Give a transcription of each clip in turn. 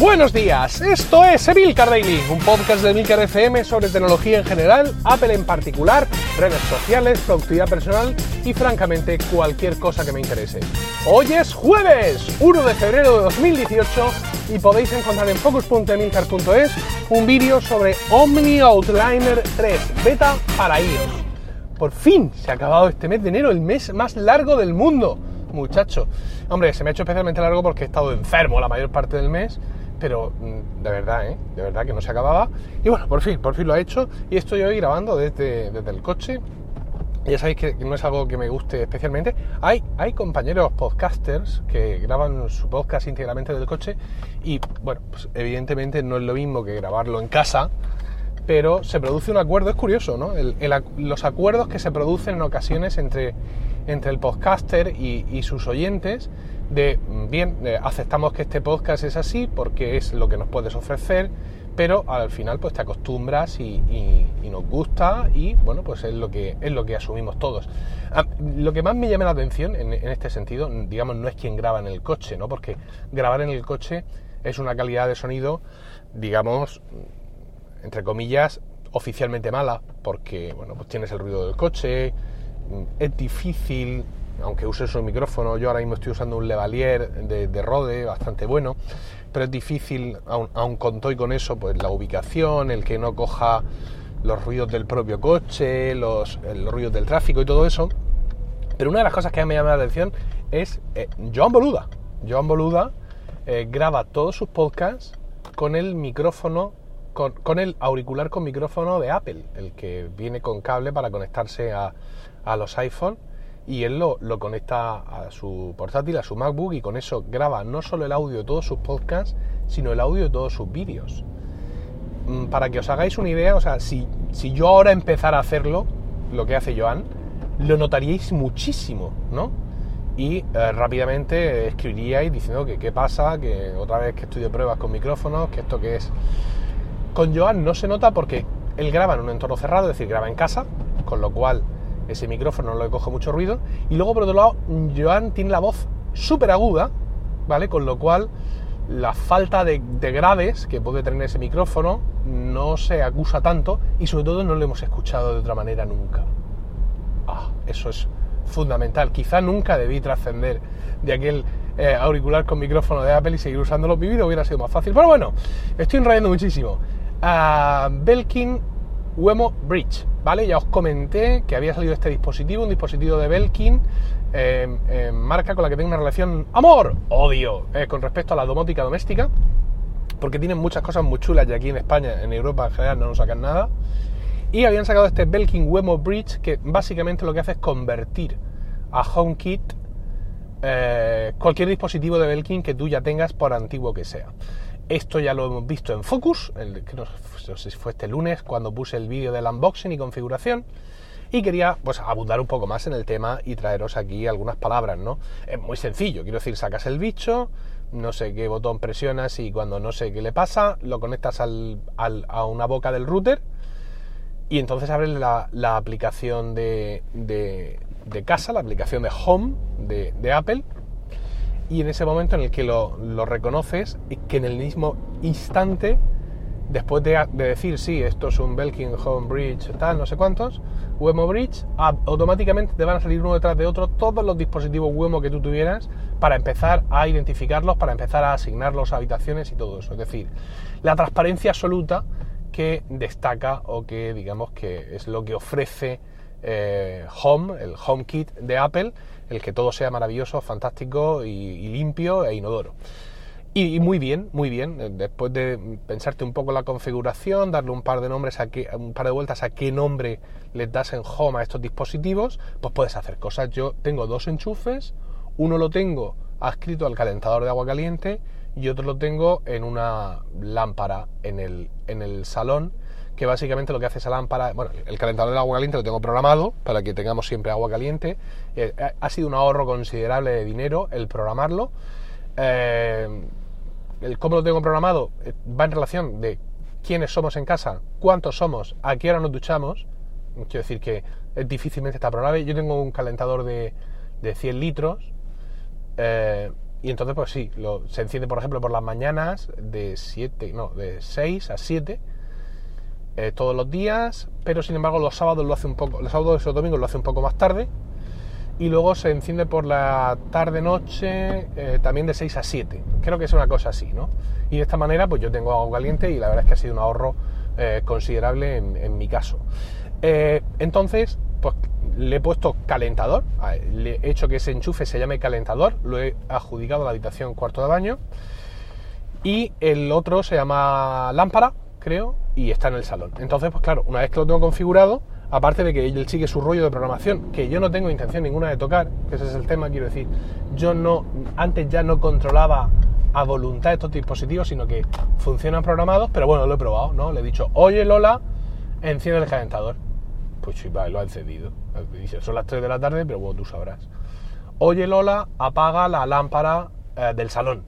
Buenos días, esto es Emilcar Daily, un podcast de Emilcar FM sobre tecnología en general, Apple en particular, redes sociales, productividad personal y francamente cualquier cosa que me interese. Hoy es jueves, 1 de febrero de 2018 y podéis encontrar en focus.emilcar.es un vídeo sobre Omni Outliner 3 beta para iOS. Por fin se ha acabado este mes de enero, el mes más largo del mundo, muchacho. Hombre, se me ha hecho especialmente largo porque he estado enfermo la mayor parte del mes pero mm, de verdad, ¿eh? de verdad que no se acababa. Y bueno, por fin, por fin lo ha hecho y estoy hoy grabando desde, desde el coche. Ya sabéis que no es algo que me guste especialmente. Hay, hay compañeros podcasters que graban su podcast íntegramente del coche y, bueno, pues evidentemente no es lo mismo que grabarlo en casa, pero se produce un acuerdo. Es curioso, ¿no? los acuerdos que se producen en ocasiones entre, entre el podcaster y, sus oyentes de, bien, eh, aceptamos que este podcast es así porque es lo que nos puedes ofrecer, pero al final pues te acostumbras y, nos gusta y bueno, pues es lo que, es lo que asumimos todos. Ah, lo que más me llama la atención en, este sentido, digamos, no es quien graba en el coche, ¿no? Porque grabar en el coche es una calidad de sonido, digamos, entre comillas, oficialmente mala, porque, bueno, pues tienes el ruido del coche, es difícil aunque uses un micrófono, yo ahora mismo estoy usando un Levalier de, Rode bastante bueno, pero es difícil, aún, aún conto y con eso, pues la ubicación, el que no coja los ruidos del propio coche, los, ruidos del tráfico y todo eso. Pero una de las cosas que me llama la atención es eh, Joan Boluda. Joan Boluda eh, graba todos sus podcasts con el micrófono, con, el auricular con micrófono de Apple, el que viene con cable para conectarse a, a los iPhone y él lo, conecta a su portátil, a su MacBook y con eso graba no solo el audio de todos sus podcasts, sino el audio de todos sus vídeos. Mm, para que os hagáis una idea, o sea, si, si yo ahora empezara a hacerlo, lo que hace Joan, lo notaríais muchísimo, ¿no? Y eh, rápidamente escribiríais diciendo que qué pasa, que otra vez que estudio pruebas con micrófonos, que esto que es. Con Joan no se nota porque él graba en un entorno cerrado, es decir, graba en casa, con lo cual ese micrófono no le coge mucho ruido. Y luego, por otro lado, Joan tiene la voz súper aguda, ¿vale? Con lo cual, la falta de, graves que puede tener ese micrófono no se acusa tanto y sobre todo no lo hemos escuchado de otra manera nunca. Ah, eso es fundamental. Quizá nunca debí trascender de aquel eh, auricular con micrófono de Apple y seguir usándolo. Mi vida hubiera sido más fácil. Pero bueno, estoy enrayando muchísimo. Uh, Belkin Wemo Bridge, ¿vale? Ya os comenté que había salido este dispositivo, un dispositivo de Belkin, eh, eh, marca con la que tengo una relación amor-odio eh, con respecto a la domótica doméstica, porque tienen muchas cosas muy chulas y aquí en España, en Europa en general no nos sacan nada. Y habían sacado este Belkin Wemo Bridge que básicamente lo que hace es convertir a HomeKit cualquier dispositivo de Belkin que tú ya tengas por antiguo que sea. Esto ya lo hemos visto en Focus, que no, sé si fue este lunes cuando puse el vídeo del unboxing y configuración. Y quería pues abundar un poco más en el tema y traeros aquí algunas palabras, ¿no? Es muy sencillo, quiero decir, sacas el bicho, no sé qué botón presionas y cuando no sé qué le pasa, lo conectas a una boca del router y entonces abres la, aplicación de, casa, la aplicación de Home de Apple y en ese momento en el que lo, reconoces y que en el mismo instante, después de, decir, sí, esto es un Belkin Home Bridge, tal, no sé cuántos, Wemo Bridge, automáticamente te van a salir uno detrás de otro todos los dispositivos Wemo que tú tuvieras para empezar a identificarlos, para empezar a asignarlos a habitaciones y todo eso. Es decir, la transparencia absoluta que destaca o que digamos que es lo que ofrece eh, Home, el HomeKit de Apple, el que todo sea maravilloso, fantástico y, limpio e inodoro. Y, muy bien, muy bien. Eh, después de pensarte un poco la configuración, darle un par de nombres a un par de vueltas a qué nombre le das en Home a estos dispositivos, pues puedes hacer cosas. Yo tengo dos enchufes, uno lo tengo adscrito al calentador de agua caliente y otro lo tengo en una lámpara en el, en el salón que básicamente lo que hace esa lámpara, bueno, el calentador de agua caliente lo tengo programado para que tengamos siempre agua caliente. Eh, ha sido un ahorro considerable de dinero el programarlo. Eh, el cómo lo tengo programado eh, va en relación de quiénes somos en casa, cuántos somos, a qué hora nos duchamos. Quiero decir que es difícilmente está programable. Yo tengo un calentador de, de 100 litros y entonces, pues sí, lo, se enciende, por ejemplo, por las mañanas de 7, no, de 6 a 7 eh, todos los días, pero sin embargo los sábados lo hace un poco, los sábados y domingos lo hace un poco más tarde. Y luego se enciende por la tarde-noche eh, también de 6 a 7. Creo que es una cosa así, ¿no? Y de esta manera, pues yo tengo agua caliente y la verdad es que ha sido un ahorro eh, considerable en, en, mi caso. entonces, pues le he puesto calentador, le he hecho que ese enchufe se llame calentador, lo he adjudicado a la habitación cuarto de baño y el otro se llama lámpara, creo, y está en el salón. Entonces, pues claro, una vez que lo tengo configurado, aparte de que él sigue su rollo de programación, que yo no tengo intención ninguna de tocar, que ese es el tema, quiero decir, yo no, antes ya no controlaba a voluntad estos dispositivos, sino que funcionan programados, pero bueno, lo he probado, ¿no? Le he dicho, oye Lola, enciende el calentador pues sí, lo ha encendido. Dice, son las 3 de la tarde, pero bueno, tú sabrás. Oye Lola, apaga la lámpara eh, del salón.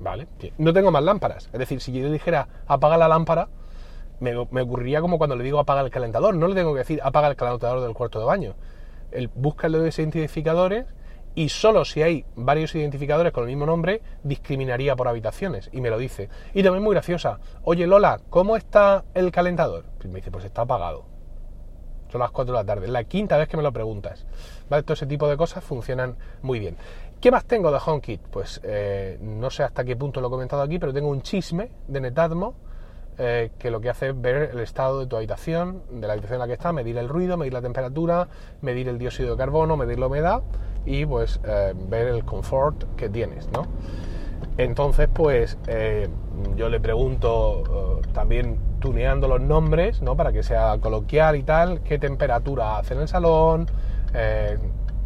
¿Vale? No tengo más lámparas. Es decir, si yo dijera apaga la lámpara, me, ocurriría como cuando le digo apaga el calentador. No le tengo que decir apaga el calentador del cuarto de baño. Él busca los identificadores y solo si hay varios identificadores con el mismo nombre, discriminaría por habitaciones. Y me lo dice. Y también muy graciosa. Oye Lola, ¿cómo está el calentador? Pues me dice, pues está apagado. Son las 4 de la tarde. Es la quinta vez que me lo preguntas. ¿Vale? Todo ese tipo de cosas funcionan muy bien. ¿Qué más tengo de HomeKit? Pues eh, no sé hasta qué punto lo he comentado aquí, pero tengo un chisme de Netatmo eh, que lo que hace es ver el estado de tu habitación, de la habitación en la que está, medir el ruido, medir la temperatura, medir el dióxido de carbono, medir la humedad y pues eh, ver el confort que tienes, ¿no? Entonces, pues yo le pregunto también tuneando los nombres, ¿no? Para que sea coloquial y tal, qué temperatura hace en el salón, eh,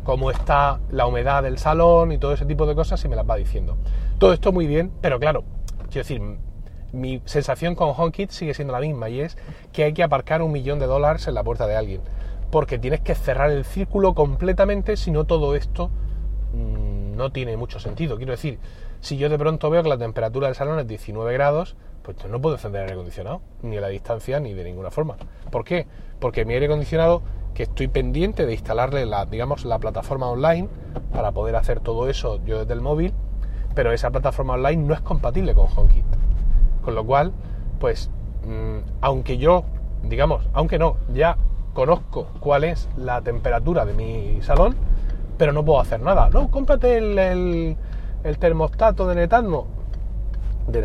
cómo está la humedad del salón y todo ese tipo de cosas y me las va diciendo. Todo esto muy bien, pero claro, quiero decir, mi sensación con HomeKit sigue siendo la misma y es que hay que aparcar un millón de dólares en la puerta de alguien, porque tienes que cerrar el círculo completamente, si no todo esto mm, no tiene mucho sentido. Quiero decir, si yo de pronto veo que la temperatura del salón es 19 grados, pues no puedo encender el aire acondicionado, ni a la distancia, ni de ninguna forma. ¿Por qué? Porque mi aire acondicionado, que estoy pendiente de instalarle la, digamos, la plataforma online para poder hacer todo eso yo desde el móvil, pero esa plataforma online no es compatible con HomeKit. Con lo cual, pues, mm, aunque yo, digamos, aunque no, ya conozco cuál es la temperatura de mi salón, pero no puedo hacer nada. No, cómprate el, termostato de Netatmo de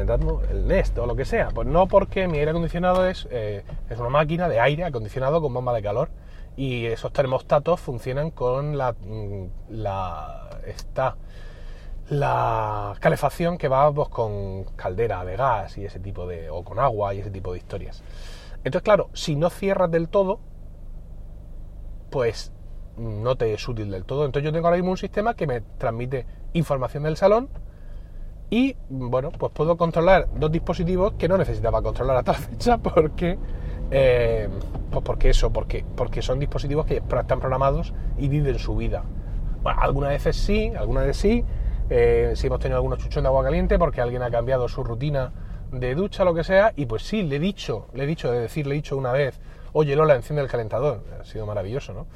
el Nest o lo que sea. Pues no porque mi aire acondicionado es, eh, es una máquina de aire acondicionado con bomba de calor y esos termostatos funcionan con la, mm, la, esta, la calefacción que va pues, con caldera de gas y ese tipo de, o con agua y ese tipo de historias. Entonces, claro, si no cierras del todo, pues no te es útil del todo. Entonces yo tengo ahora mismo un sistema que me transmite información del salón, y bueno, pues puedo controlar dos dispositivos que no necesitaba controlar a tal fecha porque, eh, pues porque eso, porque, porque son dispositivos que están programados y viven su vida. Bueno, algunas veces sí, algunas veces sí, eh, si hemos tenido algunos chuchón de agua caliente porque alguien ha cambiado su rutina de ducha, lo que sea, y pues sí, le he dicho, le he dicho, de decir, le he dicho una vez, oye Lola, enciende el calentador, ha sido maravilloso, ¿no?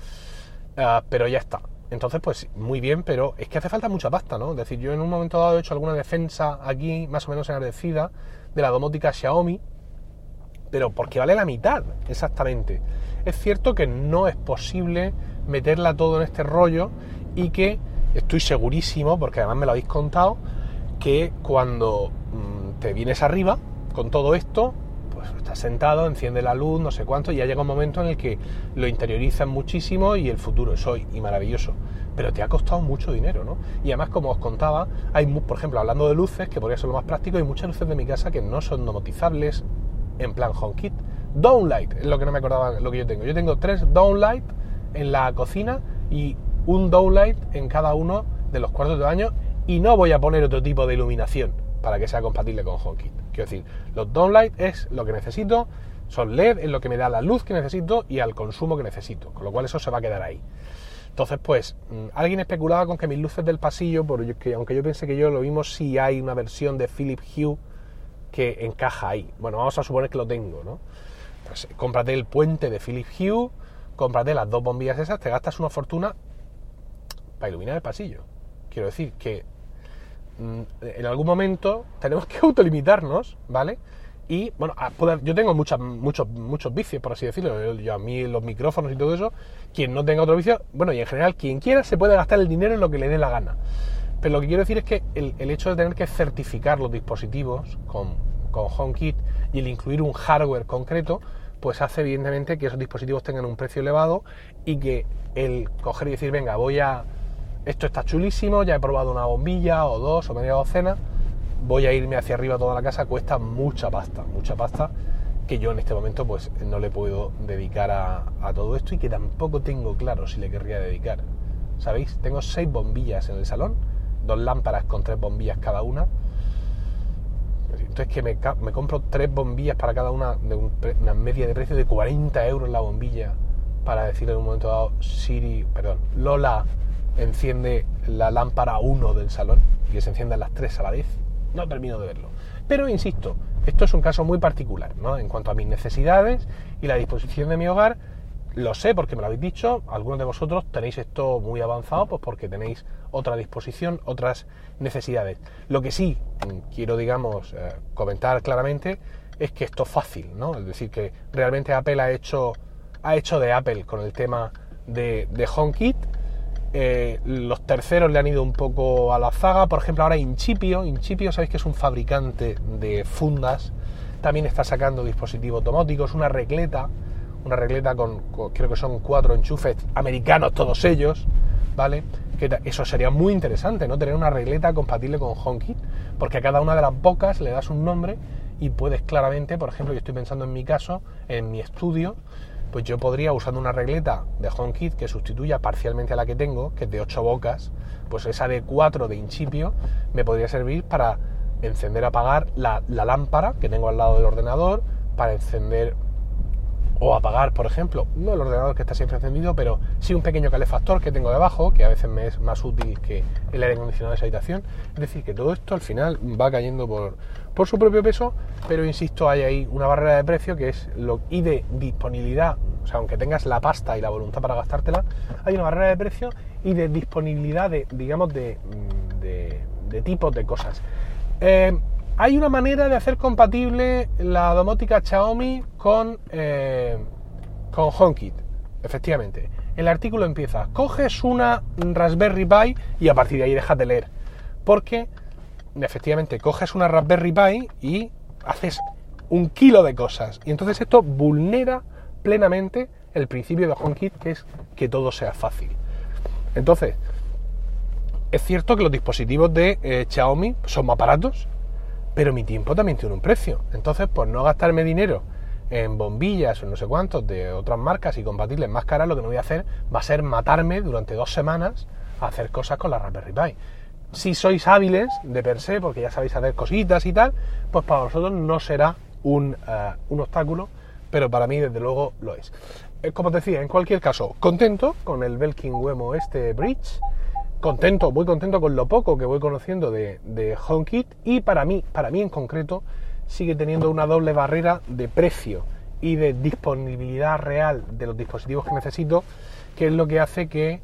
Ah, pero ya está, entonces, pues muy bien, pero es que hace falta mucha pasta, ¿no? Es decir, yo en un momento dado he hecho alguna defensa aquí, más o menos enardecida, de la domótica Xiaomi, pero porque vale la mitad, exactamente. Es cierto que no es posible meterla todo en este rollo y que estoy segurísimo, porque además me lo habéis contado, que cuando mm, te vienes arriba con todo esto, pues estás sentado, enciende la luz, no sé cuánto, y ya llega un momento en el que lo interiorizas muchísimo y el futuro es hoy y maravilloso. Pero te ha costado mucho dinero, ¿no? Y además, como os contaba, hay, por ejemplo, hablando de luces, que podría ser lo más práctico, hay muchas luces de mi casa que no son domotizables en plan HomeKit. Downlight es lo que no me acordaba lo que yo tengo. Yo tengo tres downlight en la cocina y un downlight en cada uno de los cuartos de baño y no voy a poner otro tipo de iluminación para que sea compatible con HomeKit. Quiero decir, los downlight es lo que necesito, son LED, es lo que me da la luz que necesito y al consumo que necesito, con lo cual eso se va a quedar ahí. Entonces, pues, mm, alguien especulaba con que mis luces del pasillo, porque aunque yo piense que yo lo vimos, si hay una versión de Philip Hue que encaja ahí. Bueno, vamos a suponer que lo tengo, ¿no? Pues cómprate el puente de Philip Hue, cómprate las dos bombillas esas, te gastas una fortuna para iluminar el pasillo. Quiero decir que mm, en algún momento tenemos que autolimitarnos, ¿vale? Y bueno, yo tengo muchas, muchos, muchos vicios, por así decirlo. Yo, a mí los micrófonos y todo eso, quien no tenga otro vicio, bueno, y en general quien quiera se puede gastar el dinero en lo que le dé la gana. Pero lo que quiero decir es que el, hecho de tener que certificar los dispositivos con, con HomeKit y el incluir un hardware concreto, pues hace evidentemente que esos dispositivos tengan un precio elevado y que el coger y decir, venga, voy a... Esto está chulísimo, ya he probado una bombilla o dos o media docena, voy a irme hacia arriba toda la casa, cuesta mucha pasta, mucha pasta que yo en este momento pues no le puedo dedicar a, todo esto y que tampoco tengo claro si le querría dedicar. ¿Sabéis? Tengo seis bombillas en el salón dos lámparas con tres bombillas cada una. Entonces que me, me compro tres bombillas para cada una de una media de precio de 40 euros la bombilla para decirle en un momento dado Siri, perdón, Lola enciende la lámpara 1 del salón y que se enciendan las tres a la vez. No termino de verlo. Pero insisto, esto es un caso muy particular, ¿no? En cuanto a mis necesidades y la disposición de mi hogar, lo sé porque me lo habéis dicho, algunos de vosotros tenéis esto muy avanzado, pues porque tenéis otra disposición, otras necesidades. Lo que sí quiero, digamos, eh, comentar claramente es que esto es fácil, ¿no? Es decir, que realmente Apple ha hecho, ha hecho de Apple con el tema de, de HomeKit. Eh, los terceros le han ido un poco a la zaga. Por ejemplo, ahora Incipio. Incipio, sabéis que es un fabricante de fundas. También está sacando dispositivos domóticos, una regleta una regleta con, creo que son cuatro enchufes americanos todos ellos, ¿vale? Que eso sería muy interesante, ¿no? Tener una regleta compatible con HomeKit, porque a cada una de las bocas le das un nombre y puedes claramente, por ejemplo, yo estoy pensando en mi caso, en mi estudio, pues yo podría, usando una regleta de HomeKit que sustituya parcialmente a la que tengo, que es de ocho bocas, pues esa de cuatro de Incipio me podría servir para encender, apagar la lámpara que tengo al lado del ordenador, para encender o apagar, por ejemplo, no el ordenador que está siempre encendido, pero sí un pequeño calefactor que tengo debajo, que a veces me es más útil que el aire acondicionado de esa habitación. Es decir, que todo esto al final va cayendo por, por su propio peso, pero insisto, hay ahí una barrera de precio que es lo y de disponibilidad, o sea, aunque tengas la pasta y la voluntad para gastártela, hay una barrera de precio y de disponibilidad de, digamos, de, de, de tipos de cosas. Eh, hay una manera de hacer compatible la domótica Xiaomi con, eh, con HomeKit, efectivamente. El artículo empieza, coges una Raspberry Pi y a partir de ahí dejas de leer. Porque, efectivamente, coges una Raspberry Pi y haces un kilo de cosas. Y entonces esto vulnera plenamente el principio de HomeKit, que es que todo sea fácil. Entonces, es cierto que los dispositivos de eh, Xiaomi son más baratos, pero mi tiempo también tiene un precio. Entonces, por no gastarme dinero en bombillas o no sé cuántos de otras marcas y compatibles más caras, lo que me voy a hacer va a ser matarme durante dos semanas a hacer cosas con la Raspberry Pi. Si sois hábiles de per se, porque ya sabéis hacer cositas y tal, pues para vosotros no será un, eh, un obstáculo, pero para mí desde luego lo es. Eh, como os decía, en cualquier caso, contento con el Belkin Wemo este Bridge contento, muy contento con lo poco que voy conociendo de, de HomeKit y para mí, para mí en concreto, sigue teniendo una doble barrera de precio y de disponibilidad real de los dispositivos que necesito, que es lo que hace que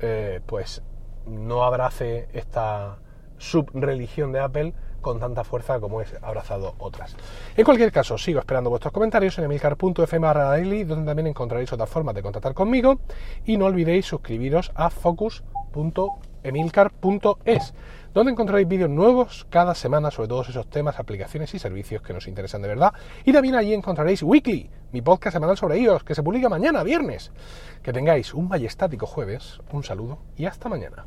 eh, pues no abrace esta subreligión de Apple con tanta fuerza como es abrazado otras. En cualquier caso, sigo esperando vuestros comentarios en emilcar.fm daily, donde también encontraréis otras formas de contactar conmigo y no olvidéis suscribiros a Focus emilcar.es, donde encontraréis vídeos nuevos cada semana sobre todos esos temas, aplicaciones y servicios que nos interesan de verdad. Y también allí encontraréis Weekly, mi podcast semanal sobre iOS, que se publica mañana, viernes. Que tengáis un majestático jueves, un saludo y hasta mañana.